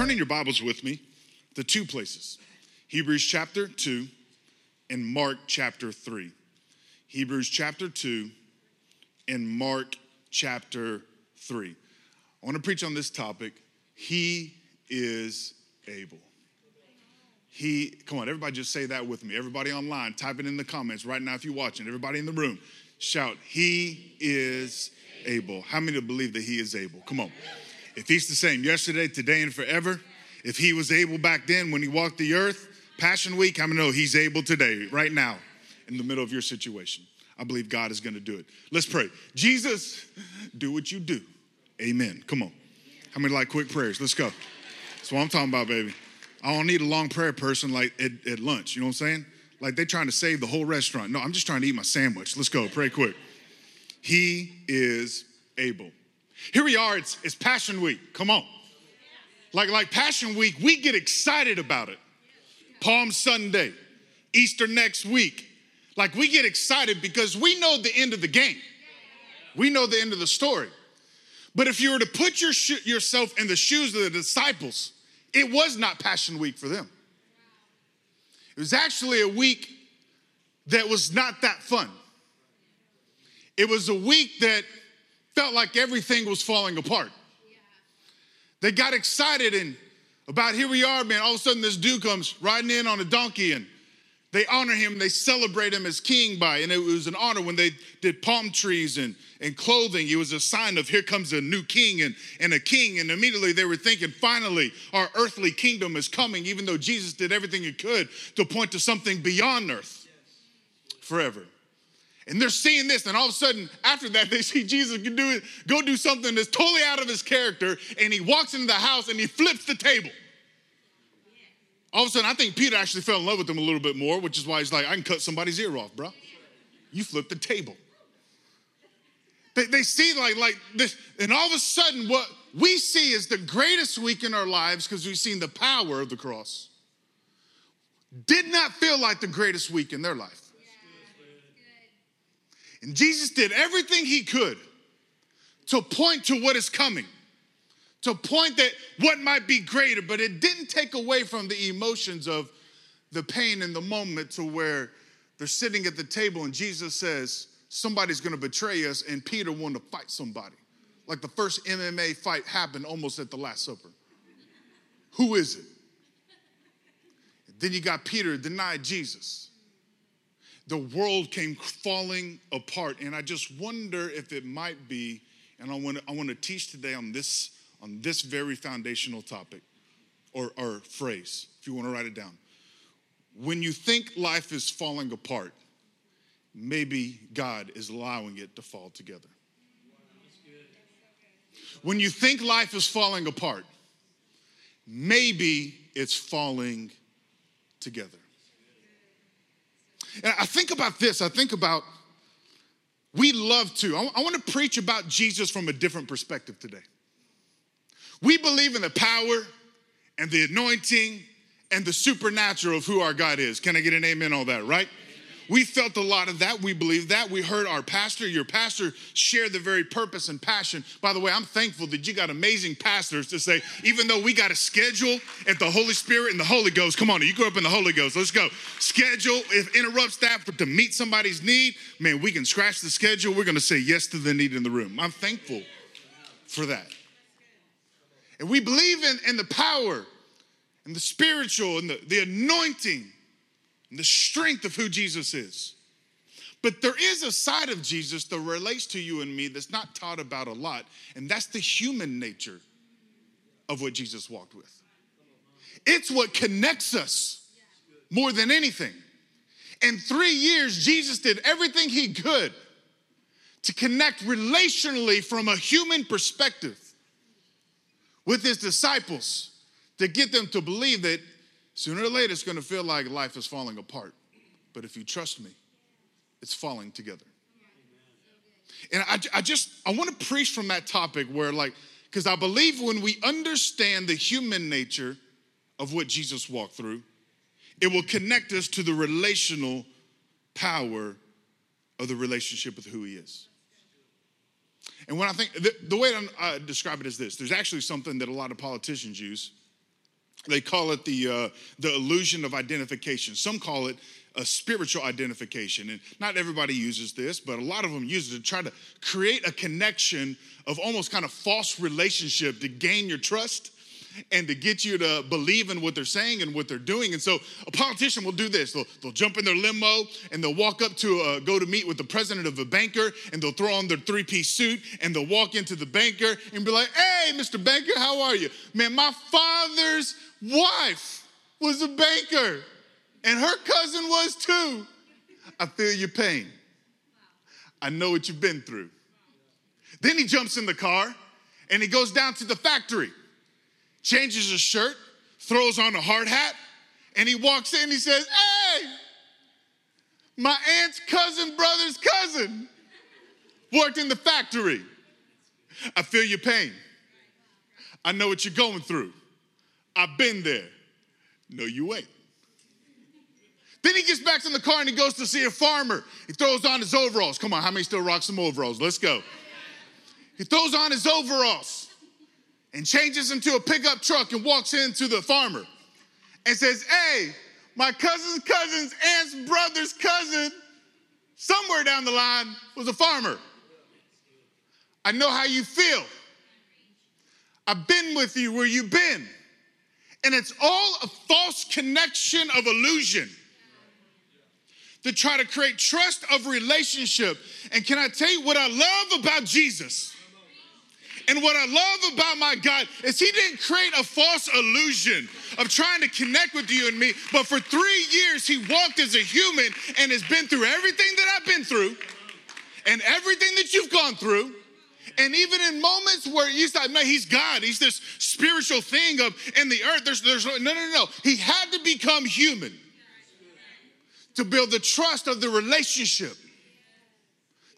turn in your Bibles with me to two places Hebrews chapter 2 and Mark chapter 3. Hebrews chapter 2 and Mark chapter 3. I want to preach on this topic. He is able. He, come on, everybody just say that with me. Everybody online, type it in the comments right now if you're watching. Everybody in the room, shout, He is able. How many believe that He is able? Come on. If He's the same yesterday, today, and forever, if He was able back then when He walked the earth, Passion Week, I'm gonna know He's able today, right now, in the middle of your situation. I believe God is gonna do it. Let's pray. Jesus, do what you do. Amen. Come on. How many like quick prayers? Let's go. That's what I'm talking about, baby. I don't need a long prayer person like at, at lunch. You know what I'm saying? Like they're trying to save the whole restaurant. No, I'm just trying to eat my sandwich. Let's go. Pray quick. He is able. Here we are. It's, it's Passion Week. Come on. Like, like Passion Week, we get excited about it. Palm Sunday, Easter next week. Like we get excited because we know the end of the game. We know the end of the story. But if you were to put your sh- yourself in the shoes of the disciples, it was not Passion Week for them. It was actually a week that was not that fun. It was a week that felt like everything was falling apart. They got excited and about here we are, man. All of a sudden, this dude comes riding in on a donkey and they honor him, they celebrate him as king by, and it was an honor when they did palm trees and, and clothing. It was a sign of here comes a new king and, and a king. And immediately they were thinking, finally, our earthly kingdom is coming, even though Jesus did everything he could to point to something beyond earth forever. And they're seeing this, and all of a sudden, after that, they see Jesus can do it, go do something that's totally out of his character, and he walks into the house and he flips the table. All of a sudden, I think Peter actually fell in love with him a little bit more, which is why he's like, I can cut somebody's ear off, bro. You flipped the table. They, they see like, like this, and all of a sudden, what we see is the greatest week in our lives because we've seen the power of the cross. Did not feel like the greatest week in their life. And Jesus did everything he could to point to what is coming, to point that what might be greater, but it didn't take away from the emotions of the pain in the moment to where they're sitting at the table and Jesus says, Somebody's gonna betray us, and Peter wanted to fight somebody. Like the first MMA fight happened almost at the Last Supper. Who is it? Then you got Peter denied Jesus the world came falling apart. And I just wonder if it might be, and I want to, I want to teach today on this, on this very foundational topic or, or phrase, if you want to write it down. When you think life is falling apart, maybe God is allowing it to fall together. When you think life is falling apart, maybe it's falling together. And I think about this. I think about we love to. I, I want to preach about Jesus from a different perspective today. We believe in the power and the anointing and the supernatural of who our God is. Can I get an amen on that, right? We felt a lot of that. We believe that. We heard our pastor, your pastor, share the very purpose and passion. By the way, I'm thankful that you got amazing pastors to say, even though we got a schedule if the Holy Spirit and the Holy Ghost, come on, you grew up in the Holy Ghost, let's go. Schedule, if interrupts that to meet somebody's need, man, we can scratch the schedule. We're going to say yes to the need in the room. I'm thankful for that. And we believe in, in the power and the spiritual and the, the anointing the strength of who Jesus is. But there is a side of Jesus that relates to you and me that's not taught about a lot, and that's the human nature of what Jesus walked with. It's what connects us more than anything. In three years, Jesus did everything he could to connect relationally from a human perspective with his disciples to get them to believe that Sooner or later, it's going to feel like life is falling apart. But if you trust me, it's falling together. And I, I just, I want to preach from that topic where, like, because I believe when we understand the human nature of what Jesus walked through, it will connect us to the relational power of the relationship with who he is. And when I think, the, the way I describe it is this there's actually something that a lot of politicians use they call it the, uh, the illusion of identification. Some call it a spiritual identification. And not everybody uses this, but a lot of them use it to try to create a connection of almost kind of false relationship to gain your trust and to get you to believe in what they're saying and what they're doing. And so a politician will do this. They'll, they'll jump in their limo and they'll walk up to uh, go to meet with the president of a banker and they'll throw on their three piece suit and they'll walk into the banker and be like, hey, Mr. Banker, how are you? Man, my father's wife was a banker and her cousin was too. I feel your pain. I know what you've been through. Then he jumps in the car and he goes down to the factory changes his shirt, throws on a hard hat, and he walks in. He says, Hey, my aunt's cousin, brother's cousin worked in the factory. I feel your pain. I know what you're going through. I've been there. No, you ain't. Then he gets back in the car and he goes to see a farmer. He throws on his overalls. Come on, how many still rock some overalls? Let's go. He throws on his overalls and changes into a pickup truck and walks into the farmer and says, Hey, my cousin's cousin's aunt's brother's cousin, somewhere down the line, was a farmer. I know how you feel. I've been with you where you've been. And it's all a false connection of illusion to try to create trust of relationship. And can I tell you what I love about Jesus? And what I love about my God is He didn't create a false illusion of trying to connect with you and me, but for three years He walked as a human and has been through everything that I've been through and everything that you've gone through. And even in moments where you thought, no, he's God, he's this spiritual thing of in the earth. There's, there's no, no, no, no. He had to become human to build the trust of the relationship,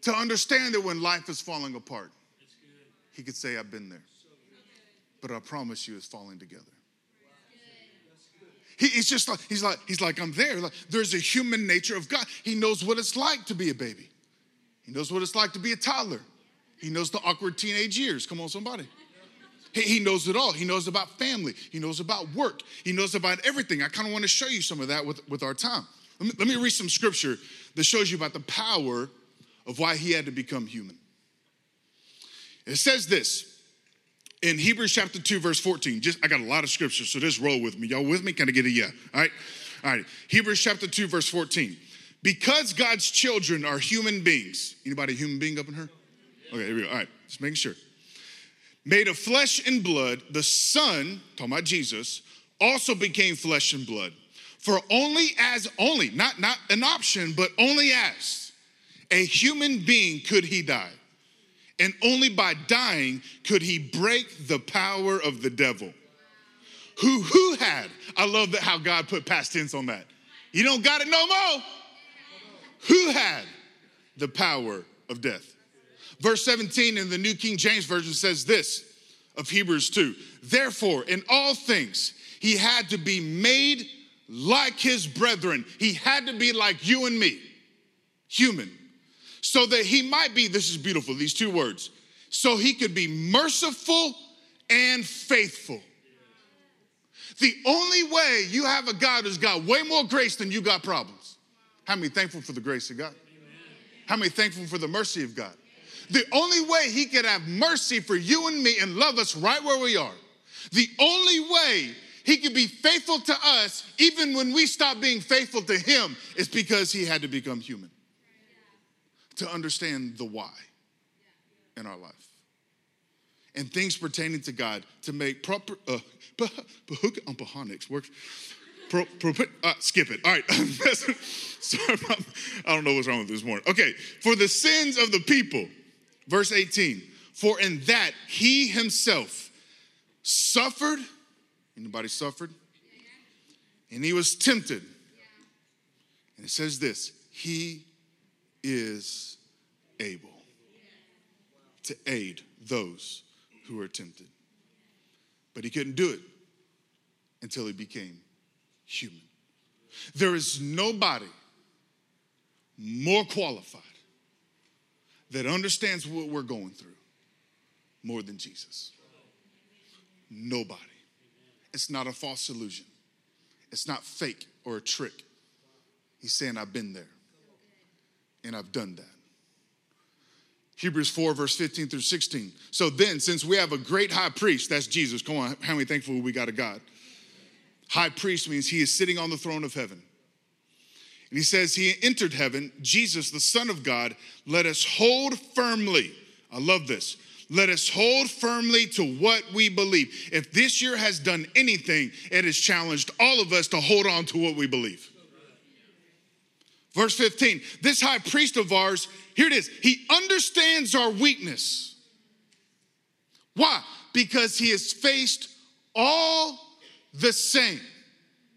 to understand that when life is falling apart he could say, I've been there. But I promise you, it's falling together. He, he's just like, he's like, he's like, I'm there. Like, there's a human nature of God. He knows what it's like to be a baby. He knows what it's like to be a toddler. He knows the awkward teenage years. Come on, somebody. He, he knows it all. He knows about family. He knows about work. He knows about everything. I kind of want to show you some of that with, with our time. Let me, let me read some scripture that shows you about the power of why he had to become human. It says this in Hebrews chapter 2, verse 14. Just I got a lot of scripture, so just roll with me. Y'all with me? Can I get a yeah? All right. All right. Hebrews chapter 2, verse 14. Because God's children are human beings. Anybody human being up in here? Okay, here we go. All right, just making sure. Made of flesh and blood, the Son, talking about Jesus, also became flesh and blood. For only as, only, not, not an option, but only as a human being could he die and only by dying could he break the power of the devil. Who who had? I love that how God put past tense on that. You don't got it no more. Who had the power of death? Verse 17 in the New King James Version says this of Hebrews 2. Therefore, in all things, he had to be made like his brethren. He had to be like you and me, human so that he might be, this is beautiful, these two words, so he could be merciful and faithful. The only way you have a God who's got way more grace than you got problems. How many thankful for the grace of God? How many thankful for the mercy of God? The only way he could have mercy for you and me and love us right where we are. The only way he could be faithful to us even when we stop being faithful to him is because he had to become human to understand the why in our life and things pertaining to God to make proper uh pahonics works. Pro, pro, uh, skip it. All right. Sorry, I don't know what's wrong with this morning. Okay. For the sins of the people, verse 18. For in that he himself suffered. Anybody suffered? And he was tempted. And it says this He is able to aid those who are tempted. But he couldn't do it until he became human. There is nobody more qualified that understands what we're going through more than Jesus. Nobody. It's not a false illusion. It's not fake or a trick. He's saying, I've been there and I've done that. Hebrews 4, verse 15 through 16. So then, since we have a great high priest, that's Jesus. Come on, how many thankful we got a God? High priest means he is sitting on the throne of heaven. And he says he entered heaven, Jesus, the Son of God, let us hold firmly. I love this. Let us hold firmly to what we believe. If this year has done anything, it has challenged all of us to hold on to what we believe. Verse 15, this high priest of ours, here it is, he understands our weakness. Why? Because he has faced all the same,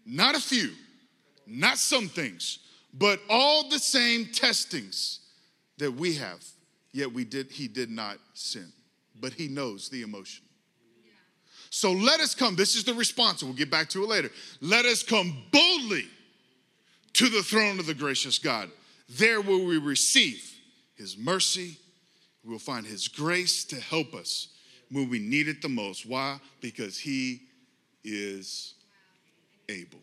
not a few, not some things, but all the same testings that we have. Yet we did, he did not sin, but he knows the emotion. So let us come. This is the response. We'll get back to it later. Let us come boldly to the throne of the gracious God. There will we receive his mercy. We'll find his grace to help us when we need it the most. Why? Because he is able.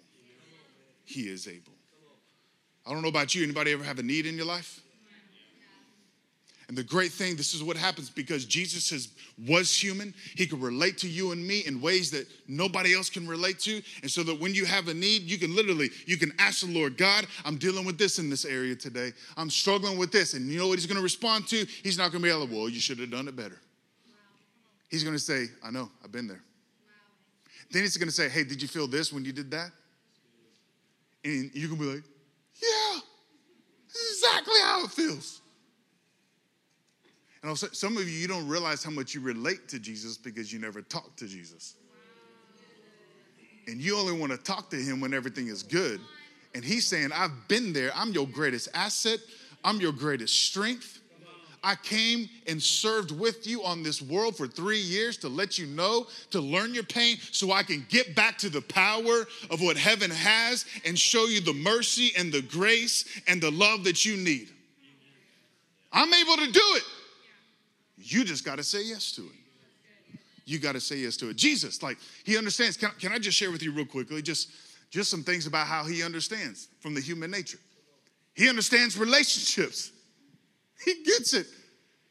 He is able. I don't know about you. Anybody ever have a need in your life? And the great thing, this is what happens because Jesus was human. He could relate to you and me in ways that nobody else can relate to. And so that when you have a need, you can literally, you can ask the Lord, God, I'm dealing with this in this area today. I'm struggling with this. And you know what he's going to respond to? He's not going to be like, well, you should have done it better. He's going to say, I know, I've been there. Then he's going to say, hey, did you feel this when you did that? And you can be like, yeah, exactly how it feels. And also, some of you, you don't realize how much you relate to Jesus because you never talk to Jesus. And you only want to talk to him when everything is good. And he's saying, I've been there. I'm your greatest asset. I'm your greatest strength. I came and served with you on this world for three years to let you know, to learn your pain, so I can get back to the power of what heaven has and show you the mercy and the grace and the love that you need. I'm able to do it. You just got to say yes to it. You got to say yes to it. Jesus, like, he understands. Can, can I just share with you real quickly just, just some things about how he understands from the human nature? He understands relationships, he gets it.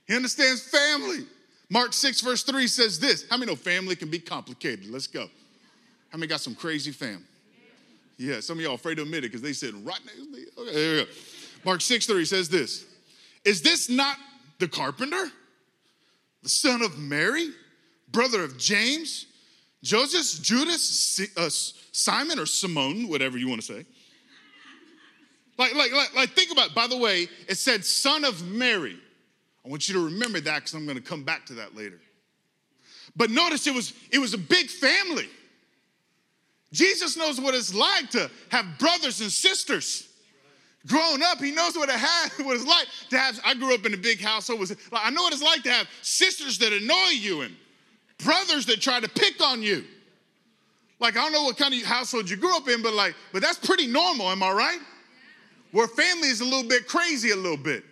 He understands family. Mark 6, verse 3 says this How many know family can be complicated? Let's go. How many got some crazy fam? Yeah, some of y'all afraid to admit it because they said right next to me. Okay, there we go. Mark 6 3 says this Is this not the carpenter? The son of Mary, brother of James, Joseph, Judas, uh, Simon, or Simone, whatever you want to say. Like, like, like, like, think about, by the way, it said son of Mary. I want you to remember that because I'm going to come back to that later. But notice it was, it was a big family. Jesus knows what it's like to have brothers and sisters. Growing up, he knows what it had, what it's like to have. I grew up in a big household. Was like, I know what it's like to have sisters that annoy you and brothers that try to pick on you. Like I don't know what kind of household you grew up in, but like, but that's pretty normal. Am I right? Where family is a little bit crazy, a little bit.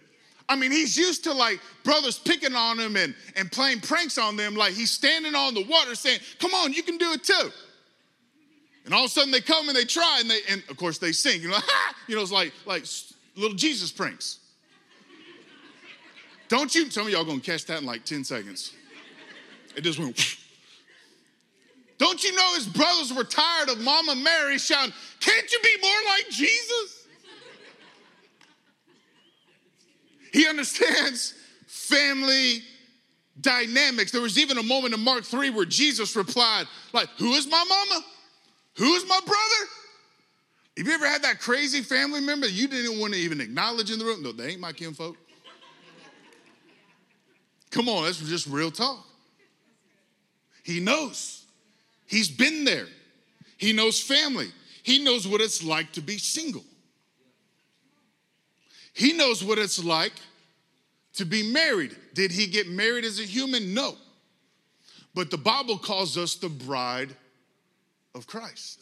I mean, he's used to like brothers picking on him and, and playing pranks on them. Like he's standing on the water saying, Come on, you can do it too. And all of a sudden they come and they try and they and of course they sing. You know, ha! You know, it's like like little Jesus pranks. Don't you? Some of y'all gonna catch that in like 10 seconds. It just went. Don't you know his brothers were tired of Mama Mary shouting, Can't you be more like Jesus? He understands family dynamics. There was even a moment in Mark 3 where Jesus replied, like, Who is my mama? Who's my brother? Have you ever had that crazy family member you didn't want to even acknowledge in the room? No, they ain't my kinfolk. Come on, that's just real talk. He knows. He's been there. He knows family. He knows what it's like to be single. He knows what it's like to be married. Did he get married as a human? No. But the Bible calls us the bride of Christ.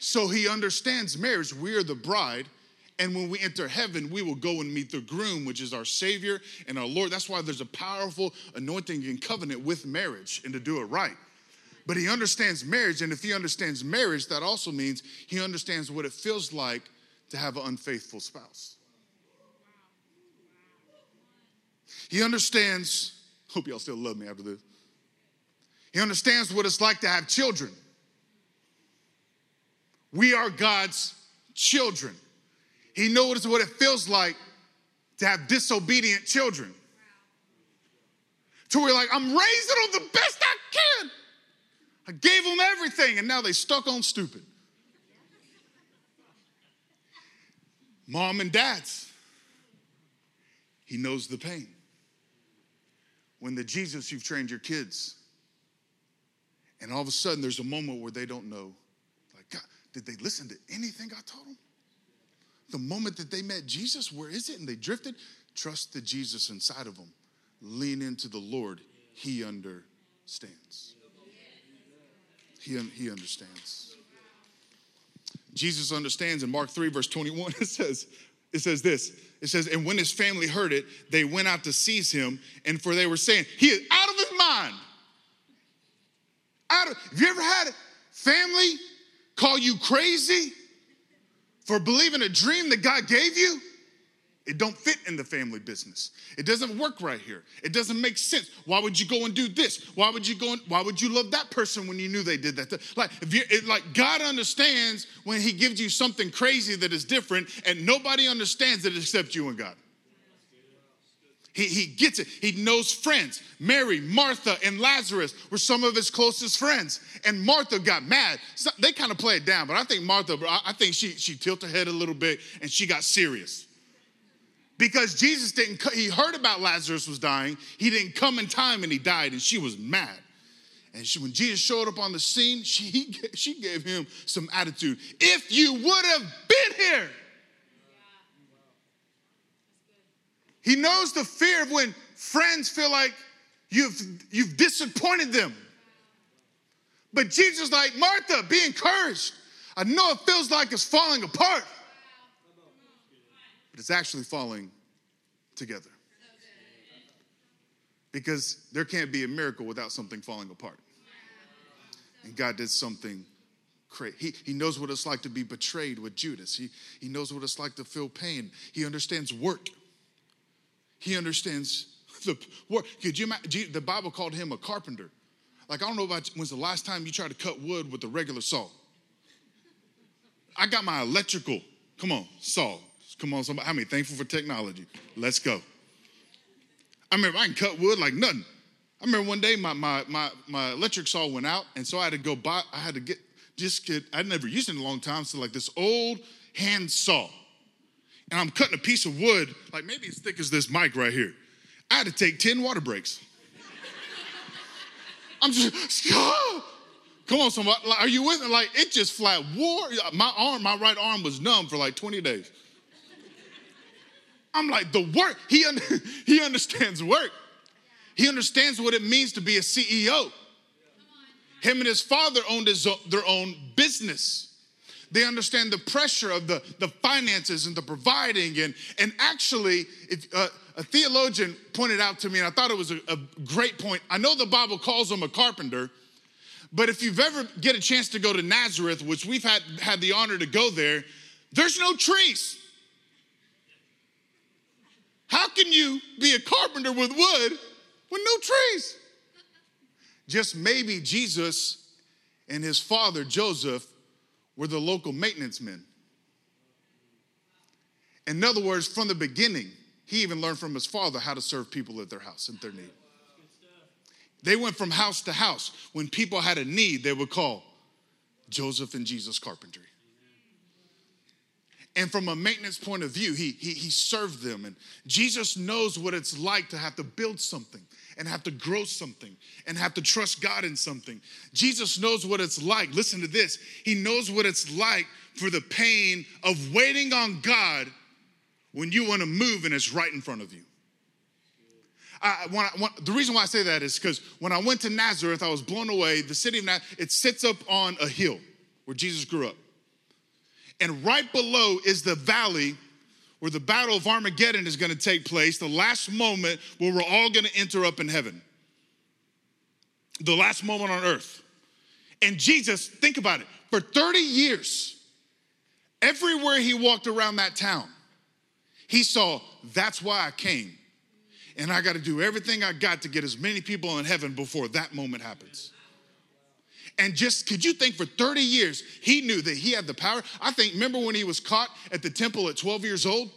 So he understands marriage. We are the bride. And when we enter heaven, we will go and meet the groom, which is our Savior and our Lord. That's why there's a powerful anointing and covenant with marriage and to do it right. but he understands marriage. And if he understands marriage, that also means he understands what it feels like to have an unfaithful spouse. He understands, hope y'all still love me after this. He understands what it's like to have children. We are God's children. He knows what it feels like to have disobedient children. To where like, I'm raising them the best I can. I gave them everything, and now they stuck on stupid. Mom and dads, he knows the pain. When the Jesus you've trained your kids, and all of a sudden there's a moment where they don't know, like, God, did they listen to anything I told them? The moment that they met Jesus, where is it? And they drifted. Trust the Jesus inside of them. Lean into the Lord. He understands. He, he understands. Jesus understands in Mark 3, verse 21, it says, it says this. It says, and when his family heard it, they went out to seize him, and for they were saying, He is out of his mind. Out of, have you ever had family call you crazy for believing a dream that God gave you? It don't fit in the family business. It doesn't work right here. It doesn't make sense. Why would you go and do this? Why would you go and why would you love that person when you knew they did that? Like if you it, like God understands when he gives you something crazy that is different and nobody understands it except you and God. He, he gets it. He knows friends. Mary, Martha, and Lazarus were some of his closest friends. And Martha got mad. So they kind of play it down, but I think Martha, I think she, she tilted her head a little bit and she got serious because Jesus didn't, he heard about Lazarus was dying. He didn't come in time and he died, and she was mad. And she, when Jesus showed up on the scene, she, she gave him some attitude. If you would have been here, he knows the fear of when friends feel like you've, you've disappointed them. But Jesus, like Martha, be encouraged. I know it feels like it's falling apart but it's actually falling together. Because there can't be a miracle without something falling apart. And God did something great. He, he knows what it's like to be betrayed with Judas. He, he knows what it's like to feel pain. He understands work. He understands the work. Could you imagine? The Bible called him a carpenter. Like, I don't know about when's the last time you tried to cut wood with a regular saw. I got my electrical, come on, saw. Come on, somebody. How many thankful for technology? Let's go. I remember I can cut wood like nothing. I remember one day my, my, my, my electric saw went out, and so I had to go buy, I had to get, just get, I'd never used it in a long time, so like this old hand saw. And I'm cutting a piece of wood, like maybe as thick as this mic right here. I had to take 10 water breaks. I'm just, come on, somebody. Are you with me? Like, it just flat war. My arm, my right arm was numb for like 20 days. I'm like, the work, he, un- he understands work. He understands what it means to be a CEO. Him and his father owned his, their own business. They understand the pressure of the, the finances and the providing. And, and actually, if, uh, a theologian pointed out to me, and I thought it was a, a great point. I know the Bible calls him a carpenter, but if you've ever get a chance to go to Nazareth, which we've had, had the honor to go there, there's no trees. How can you be a carpenter with wood with no trees? Just maybe Jesus and his father Joseph were the local maintenance men. In other words, from the beginning, he even learned from his father how to serve people at their house and their need. They went from house to house. When people had a need, they would call Joseph and Jesus Carpentry. And from a maintenance point of view, he, he, he served them. And Jesus knows what it's like to have to build something and have to grow something and have to trust God in something. Jesus knows what it's like. Listen to this. He knows what it's like for the pain of waiting on God when you want to move and it's right in front of you. I, when I, when, the reason why I say that is because when I went to Nazareth, I was blown away. The city of Nazareth, it sits up on a hill where Jesus grew up. And right below is the valley where the battle of Armageddon is going to take place, the last moment where we're all going to enter up in heaven. The last moment on earth. And Jesus, think about it, for 30 years, everywhere he walked around that town, he saw, that's why I came. And I got to do everything I got to get as many people in heaven before that moment happens. And just could you think for 30 years, he knew that he had the power? I think, remember when he was caught at the temple at 12 years old?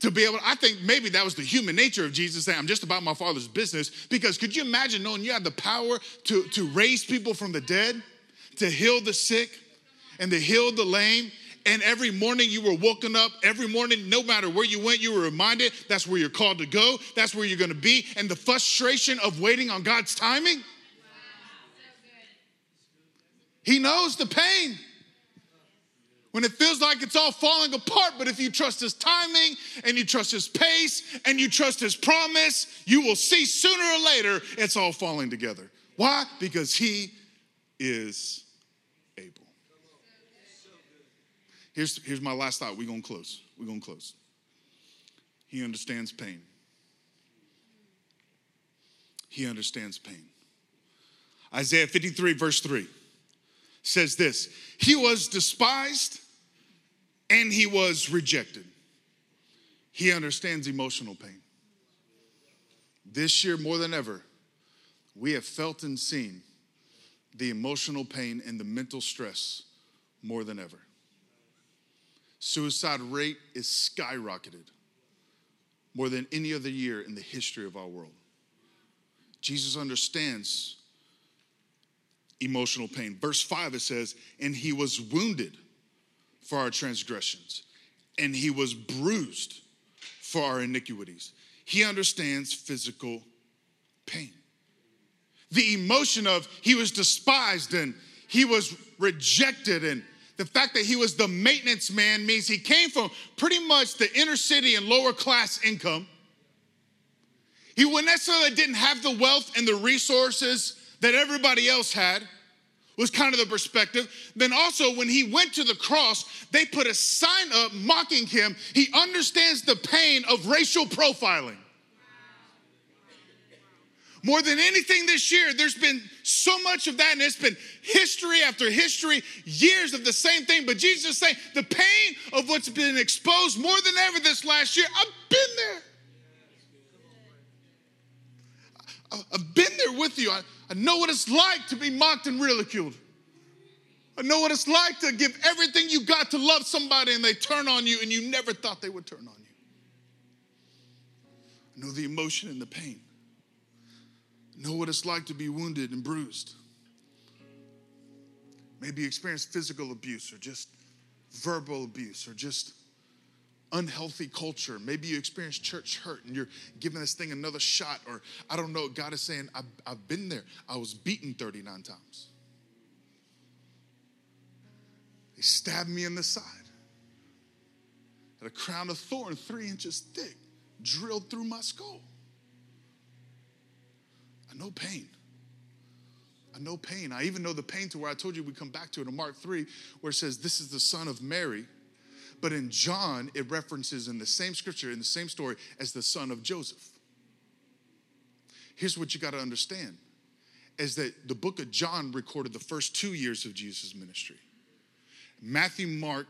To be able, I think maybe that was the human nature of Jesus saying, I'm just about my father's business. Because could you imagine knowing you had the power to, to raise people from the dead, to heal the sick, and to heal the lame? And every morning you were woken up, every morning, no matter where you went, you were reminded that's where you're called to go, that's where you're gonna be. And the frustration of waiting on God's timing he knows the pain. When it feels like it's all falling apart, but if you trust His timing and you trust His pace and you trust His promise, you will see sooner or later it's all falling together. Why? Because He is able. Here's, here's my last thought. We're going to close. We're going to close. He understands pain. He understands pain. Isaiah 53, verse 3 says this He was despised and he was rejected. He understands emotional pain. This year, more than ever, we have felt and seen the emotional pain and the mental stress more than ever. Suicide rate is skyrocketed more than any other year in the history of our world. Jesus understands emotional pain. Verse 5, it says, And he was wounded for our transgressions, and he was bruised for our iniquities. He understands physical pain. The emotion of he was despised and he was rejected, and the fact that he was the maintenance man means he came from pretty much the inner city and lower class income. He necessarily didn't have the wealth and the resources that everybody else had was kind of the perspective. Then also, when he went to the cross, they put a sign up mocking him. He understands the pain of racial profiling. More than anything this year, there's been so much of that, and it's been history after history, years of the same thing. But Jesus is saying the pain of what's been exposed more than ever this last year, I've been there. I've been there with you. I, I know what it's like to be mocked and ridiculed. I know what it's like to give everything you got to love somebody and they turn on you and you never thought they would turn on you. I know the emotion and the pain. I know what it's like to be wounded and bruised. Maybe you experience physical abuse or just verbal abuse or just unhealthy culture. Maybe you experience church hurt and you're giving this thing another shot, or I don't know. God is saying, I've, I've been there. I was beaten 39 times. They stabbed me in the side. Had a crown of thorn three inches thick drilled through my skull. I know pain. I know pain. I even know the pain to where I told you we come back to it in Mark 3, where it says, This is the son of Mary but in John, it references in the same scripture, in the same story, as the son of Joseph. Here's what you got to understand is that the book of John recorded the first two years of Jesus' ministry. Matthew, Mark,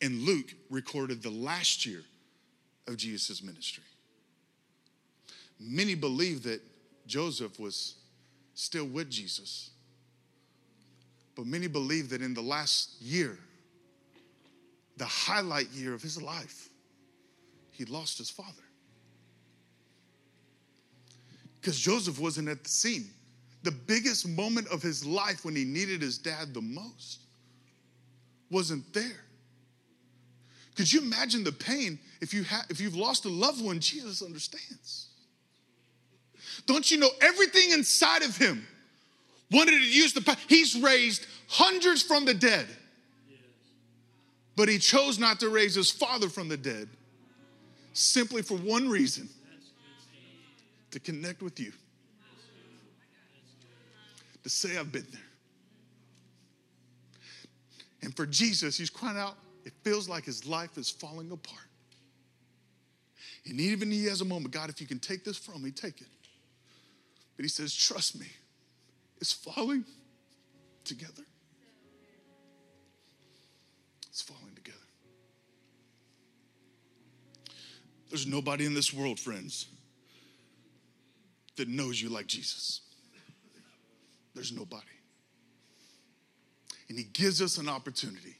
and Luke recorded the last year of Jesus' ministry. Many believe that Joseph was still with Jesus, but many believe that in the last year, the highlight year of his life, he lost his father. Because Joseph wasn't at the scene. The biggest moment of his life when he needed his dad the most wasn't there. Could you imagine the pain if, you ha- if you've lost a loved one? Jesus understands. Don't you know everything inside of him wanted to use the power? He's raised hundreds from the dead. But he chose not to raise his father from the dead simply for one reason to connect with you, to say, I've been there. And for Jesus, he's crying out, it feels like his life is falling apart. And even he has a moment, God, if you can take this from me, take it. But he says, trust me, it's falling together. There's nobody in this world, friends, that knows you like Jesus. There's nobody. And he gives us an opportunity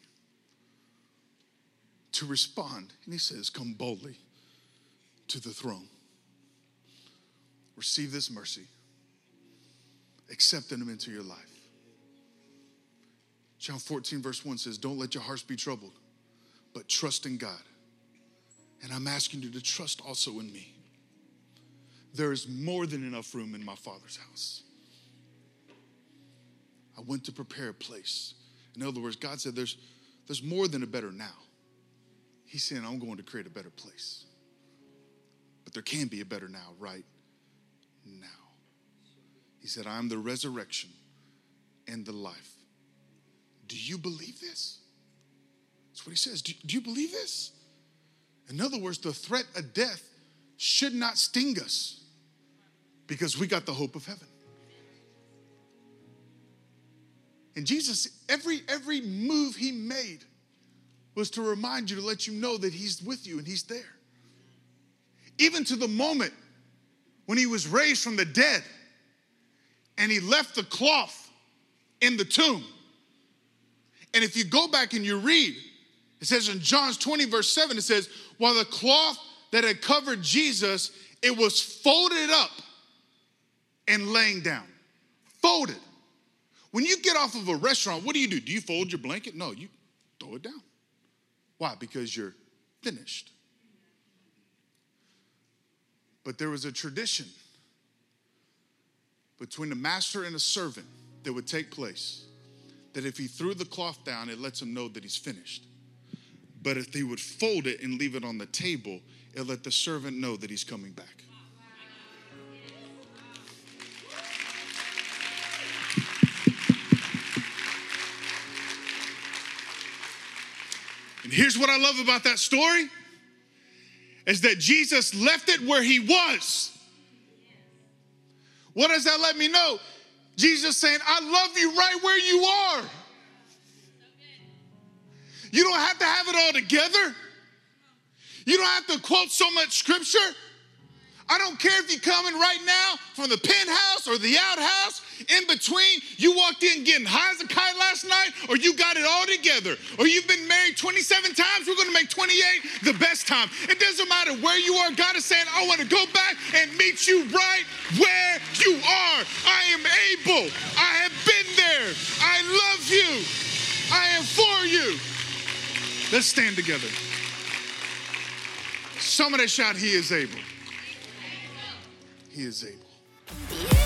to respond. And he says, Come boldly to the throne. Receive this mercy, accepting him into your life. John 14, verse 1 says, Don't let your hearts be troubled, but trust in God. And I'm asking you to trust also in me. There is more than enough room in my Father's house. I went to prepare a place. In other words, God said, There's, there's more than a better now. He's saying, I'm going to create a better place. But there can be a better now, right now. He said, I'm the resurrection and the life. Do you believe this? That's what he says. Do, do you believe this? In other words, the threat of death should not sting us because we got the hope of heaven. And Jesus, every every move he made was to remind you to let you know that he's with you and he's there. Even to the moment when he was raised from the dead and he left the cloth in the tomb. And if you go back and you read, it says in John's 20, verse 7, it says, while the cloth that had covered Jesus, it was folded up and laying down. Folded. When you get off of a restaurant, what do you do? Do you fold your blanket? No, you throw it down. Why? Because you're finished. But there was a tradition between a master and a servant that would take place that if he threw the cloth down, it lets him know that he's finished. But if he would fold it and leave it on the table, it let the servant know that he's coming back. And here's what I love about that story is that Jesus left it where he was. What does that let me know? Jesus saying, I love you right where you are. You don't have to have it all together. You don't have to quote so much scripture. I don't care if you're coming right now from the penthouse or the outhouse. In between, you walked in getting high as a kite last night, or you got it all together, or you've been married 27 times. We're going to make 28 the best time. It doesn't matter where you are. God is saying, I want to go back and meet you right where you are. I am able. I have been there. I love you. I am for you. Let's stand together. Somebody shout, He is able. He is able.